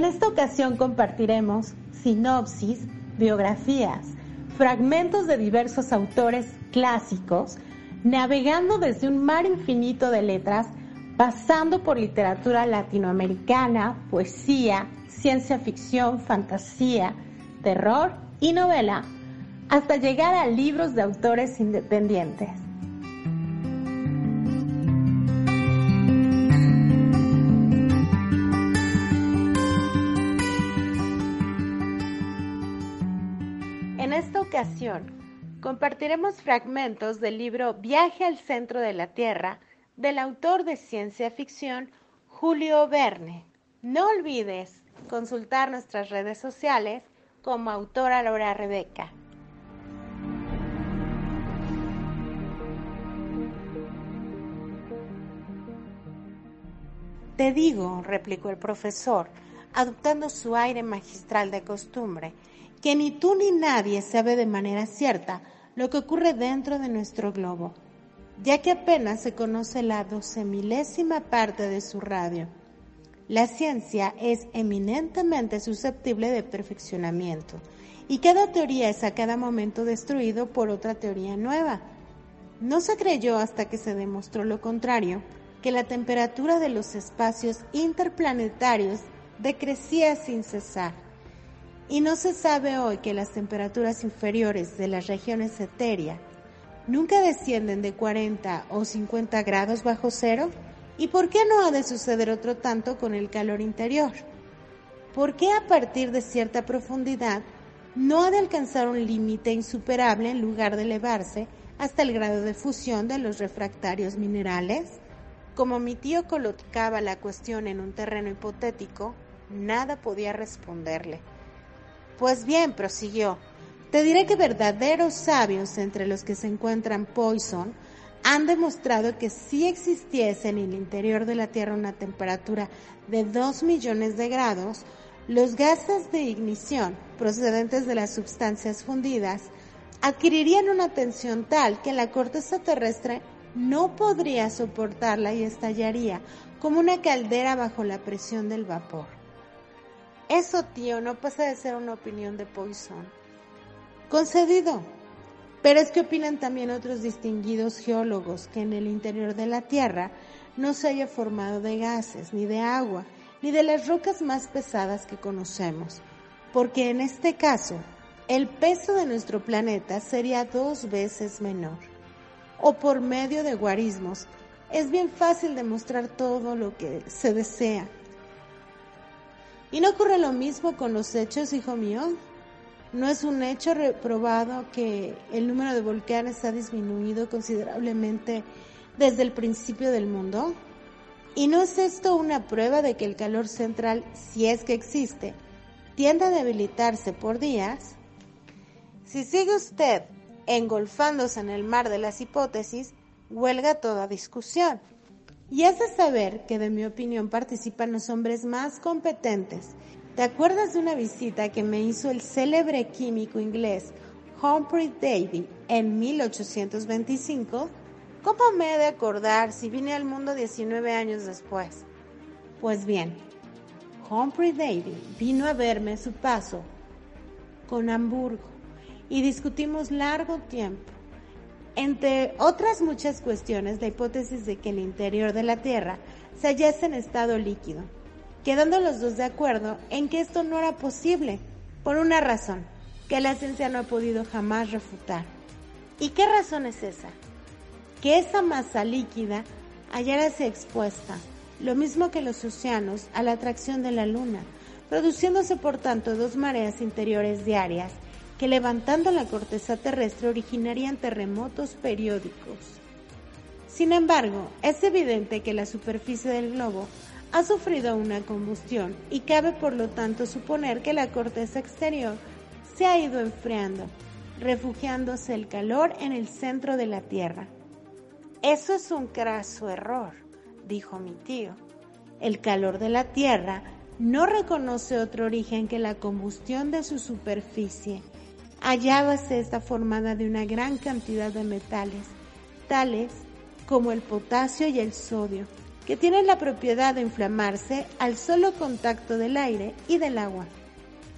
En esta ocasión compartiremos sinopsis, biografías, fragmentos de diversos autores clásicos, navegando desde un mar infinito de letras, pasando por literatura latinoamericana, poesía, ciencia ficción, fantasía, terror y novela, hasta llegar a libros de autores independientes. Compartiremos fragmentos del libro Viaje al centro de la Tierra del autor de ciencia ficción Julio Verne. No olvides consultar nuestras redes sociales como autora Laura Rebeca. Te digo, replicó el profesor, adoptando su aire magistral de costumbre, que ni tú ni nadie sabe de manera cierta lo que ocurre dentro de nuestro globo, ya que apenas se conoce la doce parte de su radio. La ciencia es eminentemente susceptible de perfeccionamiento y cada teoría es a cada momento destruido por otra teoría nueva. No se creyó hasta que se demostró lo contrario, que la temperatura de los espacios interplanetarios decrecía sin cesar. Y no se sabe hoy que las temperaturas inferiores de las regiones etéreas nunca descienden de 40 o 50 grados bajo cero. ¿Y por qué no ha de suceder otro tanto con el calor interior? ¿Por qué a partir de cierta profundidad no ha de alcanzar un límite insuperable en lugar de elevarse hasta el grado de fusión de los refractarios minerales? Como mi tío colocaba la cuestión en un terreno hipotético, nada podía responderle. Pues bien, prosiguió, te diré que verdaderos sabios entre los que se encuentran Poison han demostrado que si existiese en el interior de la Tierra una temperatura de 2 millones de grados, los gases de ignición procedentes de las sustancias fundidas adquirirían una tensión tal que la corteza terrestre no podría soportarla y estallaría como una caldera bajo la presión del vapor. Eso, tío, no pasa de ser una opinión de Poisson. Concedido, pero es que opinan también otros distinguidos geólogos que en el interior de la Tierra no se haya formado de gases, ni de agua, ni de las rocas más pesadas que conocemos, porque en este caso el peso de nuestro planeta sería dos veces menor. O por medio de guarismos, es bien fácil demostrar todo lo que se desea. ¿Y no ocurre lo mismo con los hechos, hijo mío? No es un hecho reprobado que el número de volcanes ha disminuido considerablemente desde el principio del mundo. ¿Y no es esto una prueba de que el calor central, si es que existe, tiende a debilitarse por días? Si sigue usted engolfándose en el mar de las hipótesis, huelga toda discusión. Y es de saber que de mi opinión participan los hombres más competentes ¿Te acuerdas de una visita que me hizo el célebre químico inglés Humphrey Davy en 1825? ¿Cómo me he de acordar si vine al mundo 19 años después? Pues bien, Humphrey Davy vino a verme su paso con Hamburgo y discutimos largo tiempo. Entre otras muchas cuestiones, la hipótesis de que el interior de la Tierra se hallase en estado líquido quedando los dos de acuerdo en que esto no era posible, por una razón, que la ciencia no ha podido jamás refutar. ¿Y qué razón es esa? Que esa masa líquida hallarase expuesta, lo mismo que los océanos, a la atracción de la luna, produciéndose por tanto dos mareas interiores diarias que levantando la corteza terrestre originarían terremotos periódicos. Sin embargo, es evidente que la superficie del globo ha sufrido una combustión y cabe por lo tanto suponer que la corteza exterior se ha ido enfriando, refugiándose el calor en el centro de la Tierra. Eso es un craso error, dijo mi tío. El calor de la Tierra no reconoce otro origen que la combustión de su superficie. Allá base está formada de una gran cantidad de metales, tales como el potasio y el sodio, que tienen la propiedad de inflamarse al solo contacto del aire y del agua.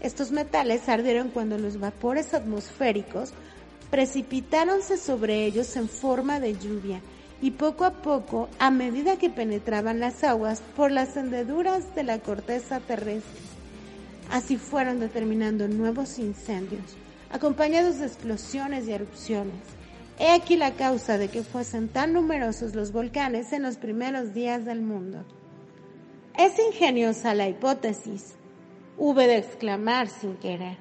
Estos metales ardieron cuando los vapores atmosféricos precipitáronse sobre ellos en forma de lluvia y poco a poco, a medida que penetraban las aguas por las hendeduras de la corteza terrestre, así fueron determinando nuevos incendios, acompañados de explosiones y erupciones. He aquí la causa de que fuesen tan numerosos los volcanes en los primeros días del mundo. Es ingeniosa la hipótesis, hube de exclamar sin querer.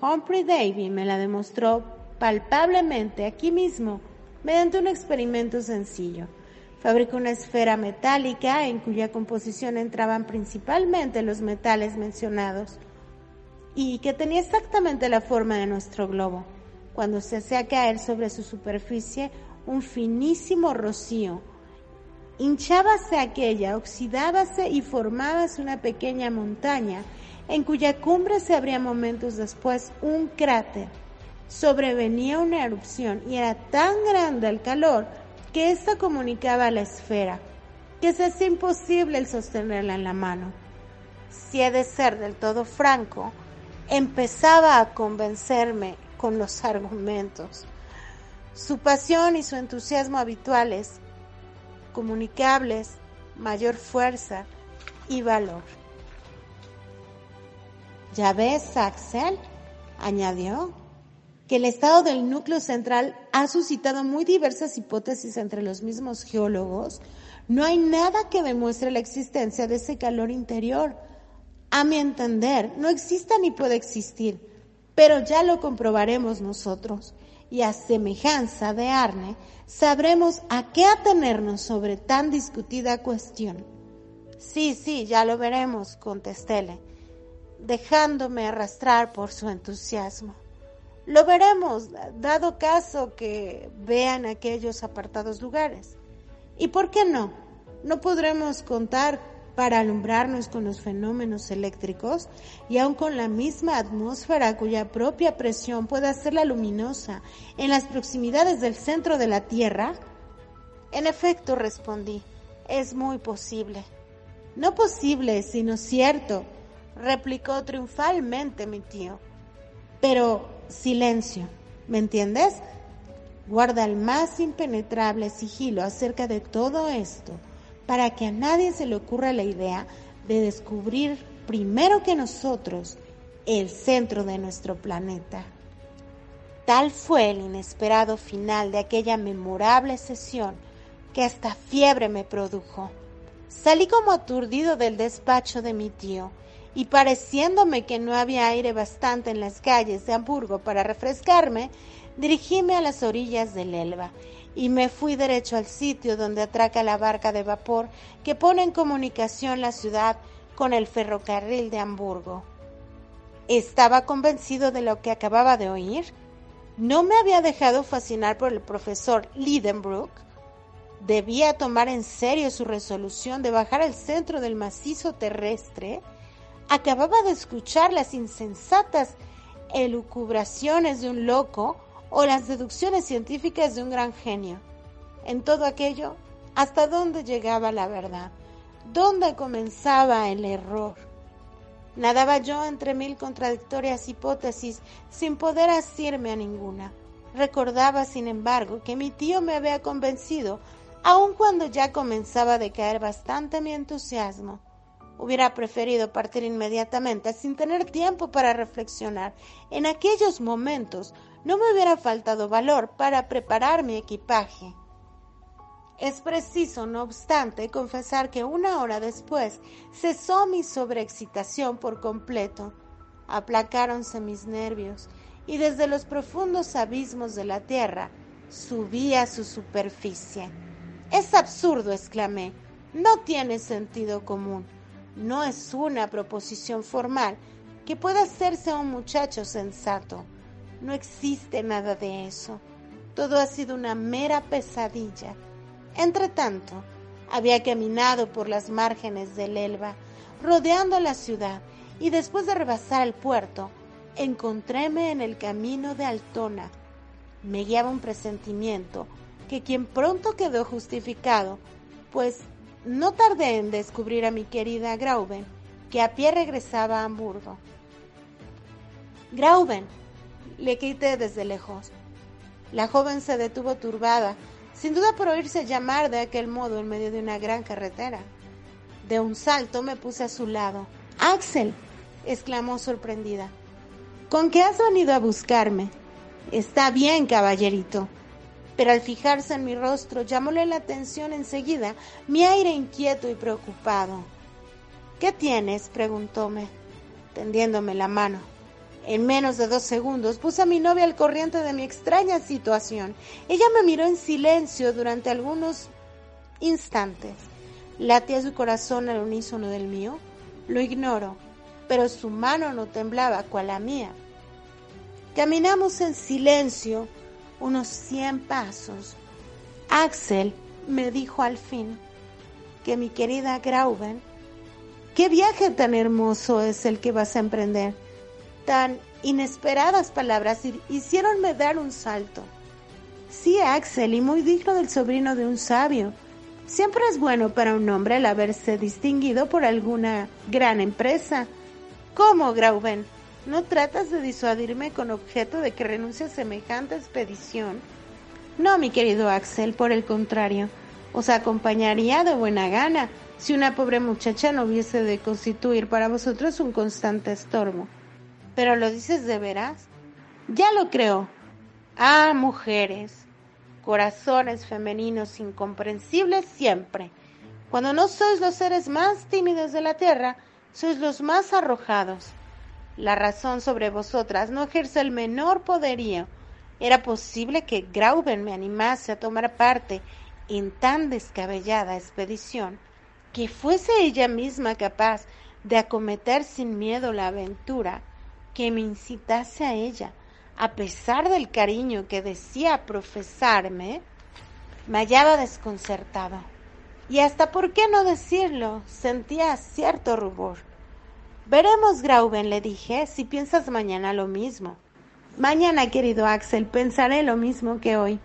Humphrey Davy me la demostró palpablemente aquí mismo mediante un experimento sencillo. Fabricó una esfera metálica en cuya composición entraban principalmente los metales mencionados y que tenía exactamente la forma de nuestro globo. Cuando se hacía caer sobre su superficie un finísimo rocío, hinchábase aquella, oxidábase y formábase una pequeña montaña en cuya cumbre se abría momentos después un cráter sobrevenía una erupción y era tan grande el calor que ésta comunicaba a la esfera que se hacía imposible el sostenerla en la mano. Si he de ser del todo franco, empezaba a convencerme con los argumentos. Su pasión y su entusiasmo habituales, comunicables, mayor fuerza y valor. ¿Ya ves, Axel? añadió que el estado del núcleo central ha suscitado muy diversas hipótesis entre los mismos geólogos, no hay nada que demuestre la existencia de ese calor interior. A mi entender, no existe ni puede existir, pero ya lo comprobaremos nosotros. Y a semejanza de Arne, sabremos a qué atenernos sobre tan discutida cuestión. Sí, sí, ya lo veremos, contestéle, dejándome arrastrar por su entusiasmo. Lo veremos, dado caso que vean aquellos apartados lugares. ¿Y por qué no? No podremos contar para alumbrarnos con los fenómenos eléctricos y aun con la misma atmósfera cuya propia presión puede hacerla luminosa en las proximidades del centro de la Tierra? En efecto, respondí, es muy posible. No posible, sino cierto, replicó triunfalmente mi tío. Pero silencio, ¿me entiendes? Guarda el más impenetrable sigilo acerca de todo esto para que a nadie se le ocurra la idea de descubrir primero que nosotros el centro de nuestro planeta. Tal fue el inesperado final de aquella memorable sesión que hasta fiebre me produjo. Salí como aturdido del despacho de mi tío y pareciéndome que no había aire bastante en las calles de Hamburgo para refrescarme, dirigíme a las orillas del Elba y me fui derecho al sitio donde atraca la barca de vapor que pone en comunicación la ciudad con el ferrocarril de Hamburgo. Estaba convencido de lo que acababa de oír. No me había dejado fascinar por el profesor Lidenbrook. Debía tomar en serio su resolución de bajar al centro del macizo terrestre acababa de escuchar las insensatas elucubraciones de un loco o las deducciones científicas de un gran genio. En todo aquello, ¿hasta dónde llegaba la verdad? ¿Dónde comenzaba el error? Nadaba yo entre mil contradictorias hipótesis sin poder asirme a ninguna. Recordaba, sin embargo, que mi tío me había convencido, aun cuando ya comenzaba a decaer bastante mi entusiasmo. Hubiera preferido partir inmediatamente sin tener tiempo para reflexionar. En aquellos momentos no me hubiera faltado valor para preparar mi equipaje. Es preciso, no obstante, confesar que una hora después cesó mi sobreexcitación por completo. Aplacáronse mis nervios y desde los profundos abismos de la tierra subí a su superficie. Es absurdo, exclamé. No tiene sentido común. No es una proposición formal que pueda hacerse a un muchacho sensato. No existe nada de eso. Todo ha sido una mera pesadilla. Entretanto, había caminado por las márgenes del Elba, rodeando la ciudad, y después de rebasar el puerto, encontréme en el camino de Altona. Me guiaba un presentimiento que quien pronto quedó justificado, pues no tardé en descubrir a mi querida Grauben, que a pie regresaba a Hamburgo. Grauben, le quité desde lejos. La joven se detuvo turbada, sin duda por oírse llamar de aquel modo en medio de una gran carretera. De un salto me puse a su lado. Axel, exclamó sorprendida. ¿Con qué has venido a buscarme? Está bien, caballerito. Pero al fijarse en mi rostro llamóle la atención enseguida mi aire inquieto y preocupado. ¿Qué tienes? preguntóme, tendiéndome la mano. En menos de dos segundos puse a mi novia al corriente de mi extraña situación. Ella me miró en silencio durante algunos instantes. ¿Latía su corazón al unísono del mío? Lo ignoro, pero su mano no temblaba cual la mía. Caminamos en silencio unos cien pasos. Axel me dijo al fin que mi querida Grauben, qué viaje tan hermoso es el que vas a emprender tan inesperadas palabras hicieronme dar un salto. Sí, Axel, y muy digno del sobrino de un sabio. Siempre es bueno para un hombre el haberse distinguido por alguna gran empresa. ¿Cómo, Grauben? ¿No tratas de disuadirme con objeto de que renuncie a semejante expedición? No, mi querido Axel, por el contrario, os acompañaría de buena gana si una pobre muchacha no hubiese de constituir para vosotros un constante estorbo. ¿Pero lo dices de veras? Ya lo creo. Ah, mujeres, corazones femeninos incomprensibles siempre. Cuando no sois los seres más tímidos de la tierra, sois los más arrojados. La razón sobre vosotras no ejerce el menor poderío. Era posible que Grauben me animase a tomar parte en tan descabellada expedición, que fuese ella misma capaz de acometer sin miedo la aventura que me incitase a ella, a pesar del cariño que decía profesarme, me hallaba desconcertado. Y hasta por qué no decirlo, sentía cierto rubor. Veremos, Grauben, le dije, si piensas mañana lo mismo. Mañana, querido Axel, pensaré lo mismo que hoy.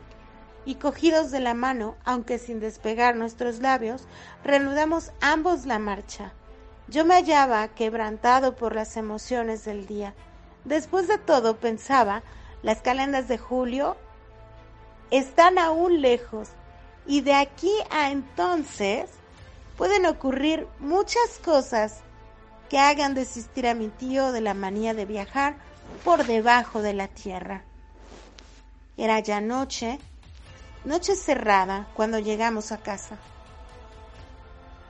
Y cogidos de la mano, aunque sin despegar nuestros labios, reanudamos ambos la marcha. Yo me hallaba quebrantado por las emociones del día. Después de todo, pensaba, las calendas de julio están aún lejos y de aquí a entonces pueden ocurrir muchas cosas que hagan desistir a mi tío de la manía de viajar por debajo de la tierra. Era ya noche, noche cerrada, cuando llegamos a casa.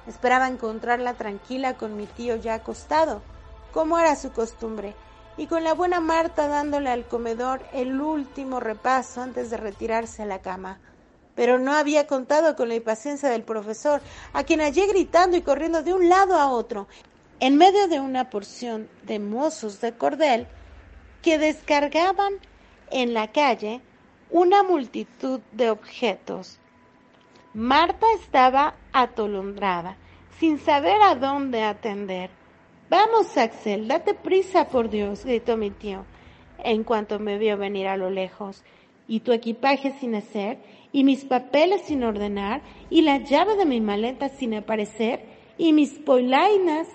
Esperaba encontrarla tranquila con mi tío ya acostado, como era su costumbre, y con la buena Marta dándole al comedor el último repaso antes de retirarse a la cama. Pero no había contado con la impaciencia del profesor, a quien hallé gritando y corriendo de un lado a otro, en medio de una porción de mozos de cordel que descargaban en la calle una multitud de objetos Marta estaba atolondrada, sin saber a dónde atender. Vamos, Axel, date prisa, por Dios, gritó mi tío, en cuanto me vio venir a lo lejos. Y tu equipaje sin hacer, y mis papeles sin ordenar, y la llave de mi maleta sin aparecer, y mis polainas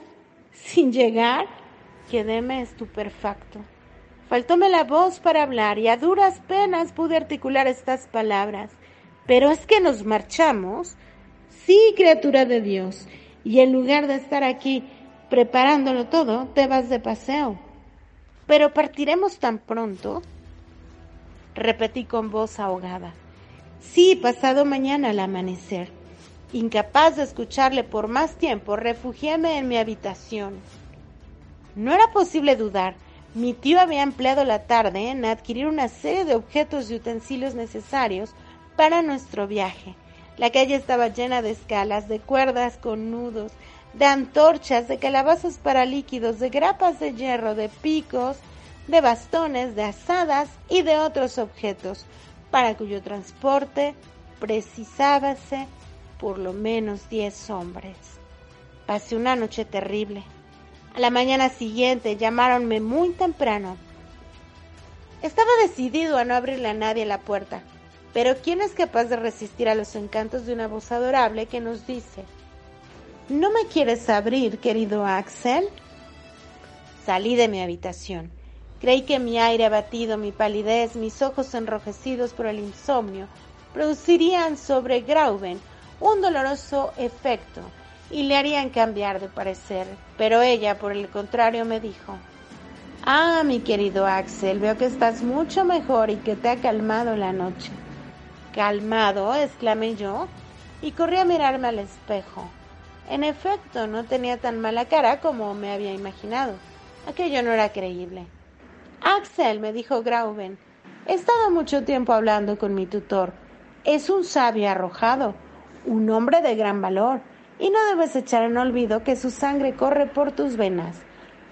sin llegar. Quedéme estupefacto. Faltóme la voz para hablar, y a duras penas pude articular estas palabras. Pero es que nos marchamos. Sí, criatura de Dios. Y en lugar de estar aquí preparándolo todo, te vas de paseo. Pero partiremos tan pronto. Repetí con voz ahogada. Sí, pasado mañana al amanecer. Incapaz de escucharle por más tiempo, refugiéme en mi habitación. No era posible dudar. Mi tío había empleado la tarde en adquirir una serie de objetos y utensilios necesarios para nuestro viaje. La calle estaba llena de escalas, de cuerdas con nudos, de antorchas, de calabazas para líquidos, de grapas de hierro, de picos, de bastones, de asadas y de otros objetos, para cuyo transporte precisábase por lo menos diez hombres. Pasé una noche terrible. A la mañana siguiente llamaronme muy temprano. Estaba decidido a no abrirle a nadie la puerta, pero ¿quién es capaz de resistir a los encantos de una voz adorable que nos dice, ¿No me quieres abrir, querido Axel? Salí de mi habitación. Creí que mi aire abatido, mi palidez, mis ojos enrojecidos por el insomnio, producirían sobre Grauben un doloroso efecto y le harían cambiar de parecer. Pero ella, por el contrario, me dijo, Ah, mi querido Axel, veo que estás mucho mejor y que te ha calmado la noche. Calmado, exclamé yo, y corrí a mirarme al espejo. En efecto, no tenía tan mala cara como me había imaginado. Aquello no era creíble. Axel, me dijo Grauben, he estado mucho tiempo hablando con mi tutor. Es un sabio arrojado, un hombre de gran valor, y no debes echar en olvido que su sangre corre por tus venas.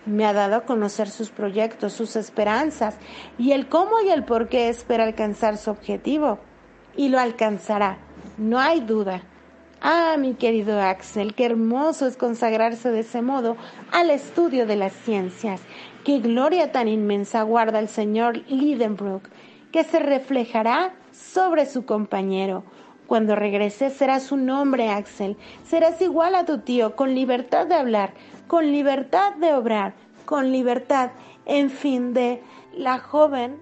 Me ha dado a conocer sus proyectos, sus esperanzas, y el cómo y el por qué espera alcanzar su objetivo. Y lo alcanzará, no hay duda. Ah, mi querido Axel, qué hermoso es consagrarse de ese modo al estudio de las ciencias. Qué gloria tan inmensa guarda el señor Lidenbrook, que se reflejará sobre su compañero. Cuando regreses serás un hombre, Axel. Serás igual a tu tío, con libertad de hablar, con libertad de obrar, con libertad, en fin, de... La joven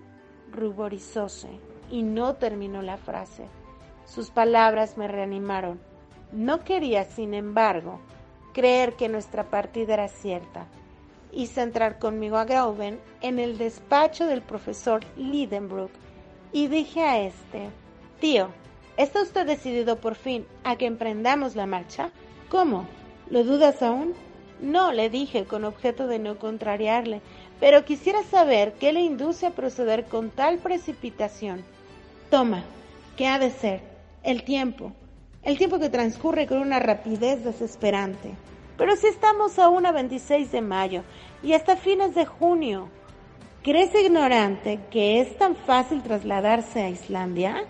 ruborizóse y no terminó la frase. Sus palabras me reanimaron. No quería, sin embargo, creer que nuestra partida era cierta. Hice entrar conmigo a Grauben en el despacho del profesor Lidenbrook y dije a este, Tío, ¿está usted decidido por fin a que emprendamos la marcha? ¿Cómo? ¿Lo dudas aún? No, le dije, con objeto de no contrariarle, pero quisiera saber qué le induce a proceder con tal precipitación. Toma, ¿qué ha de ser? El tiempo el tiempo que transcurre con una rapidez desesperante. Pero si estamos aún a 26 de mayo y hasta fines de junio, ¿crees ignorante que es tan fácil trasladarse a Islandia?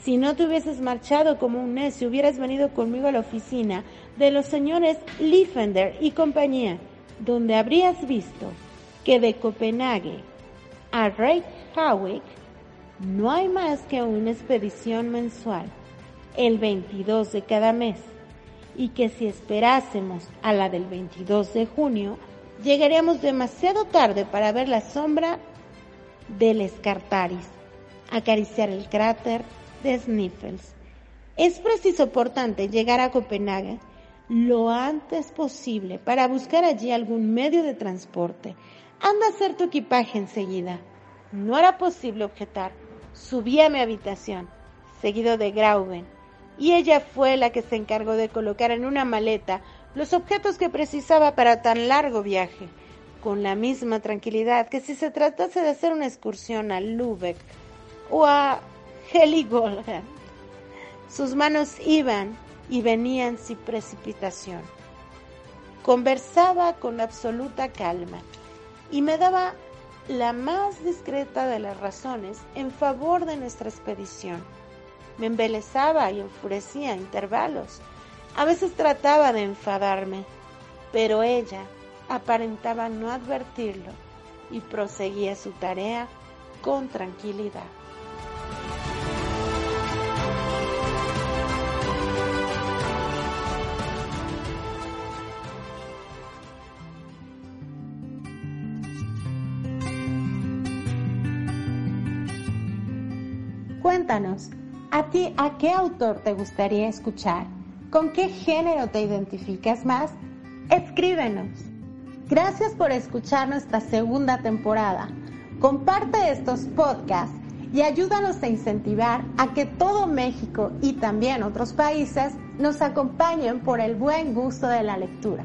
Si no te hubieses marchado como un necio, hubieras venido conmigo a la oficina de los señores Liefender y compañía, donde habrías visto que de Copenhague a Reykjavik no hay más que una expedición mensual el 22 de cada mes y que si esperásemos a la del 22 de junio, llegaríamos demasiado tarde para ver la sombra del Escartaris, acariciar el cráter de Sniffles. Es preciso, por tanto, llegar a Copenhague lo antes posible para buscar allí algún medio de transporte. Anda a hacer tu equipaje enseguida. No era posible objetar. Subí a mi habitación, seguido de Grauben, y ella fue la que se encargó de colocar en una maleta los objetos que precisaba para tan largo viaje, con la misma tranquilidad que si se tratase de hacer una excursión a Lübeck o a Heligoland. Sus manos iban y venían sin precipitación. Conversaba con absoluta calma y me daba la más discreta de las razones en favor de nuestra expedición me embelezaba y enfurecía a intervalos. A veces trataba de enfadarme, pero ella aparentaba no advertirlo y proseguía su tarea con tranquilidad. ¿A ti a qué autor te gustaría escuchar? ¿Con qué género te identificas más? Escríbenos. Gracias por escuchar nuestra segunda temporada. Comparte estos podcasts y ayúdanos a incentivar a que todo México y también otros países nos acompañen por el buen gusto de la lectura.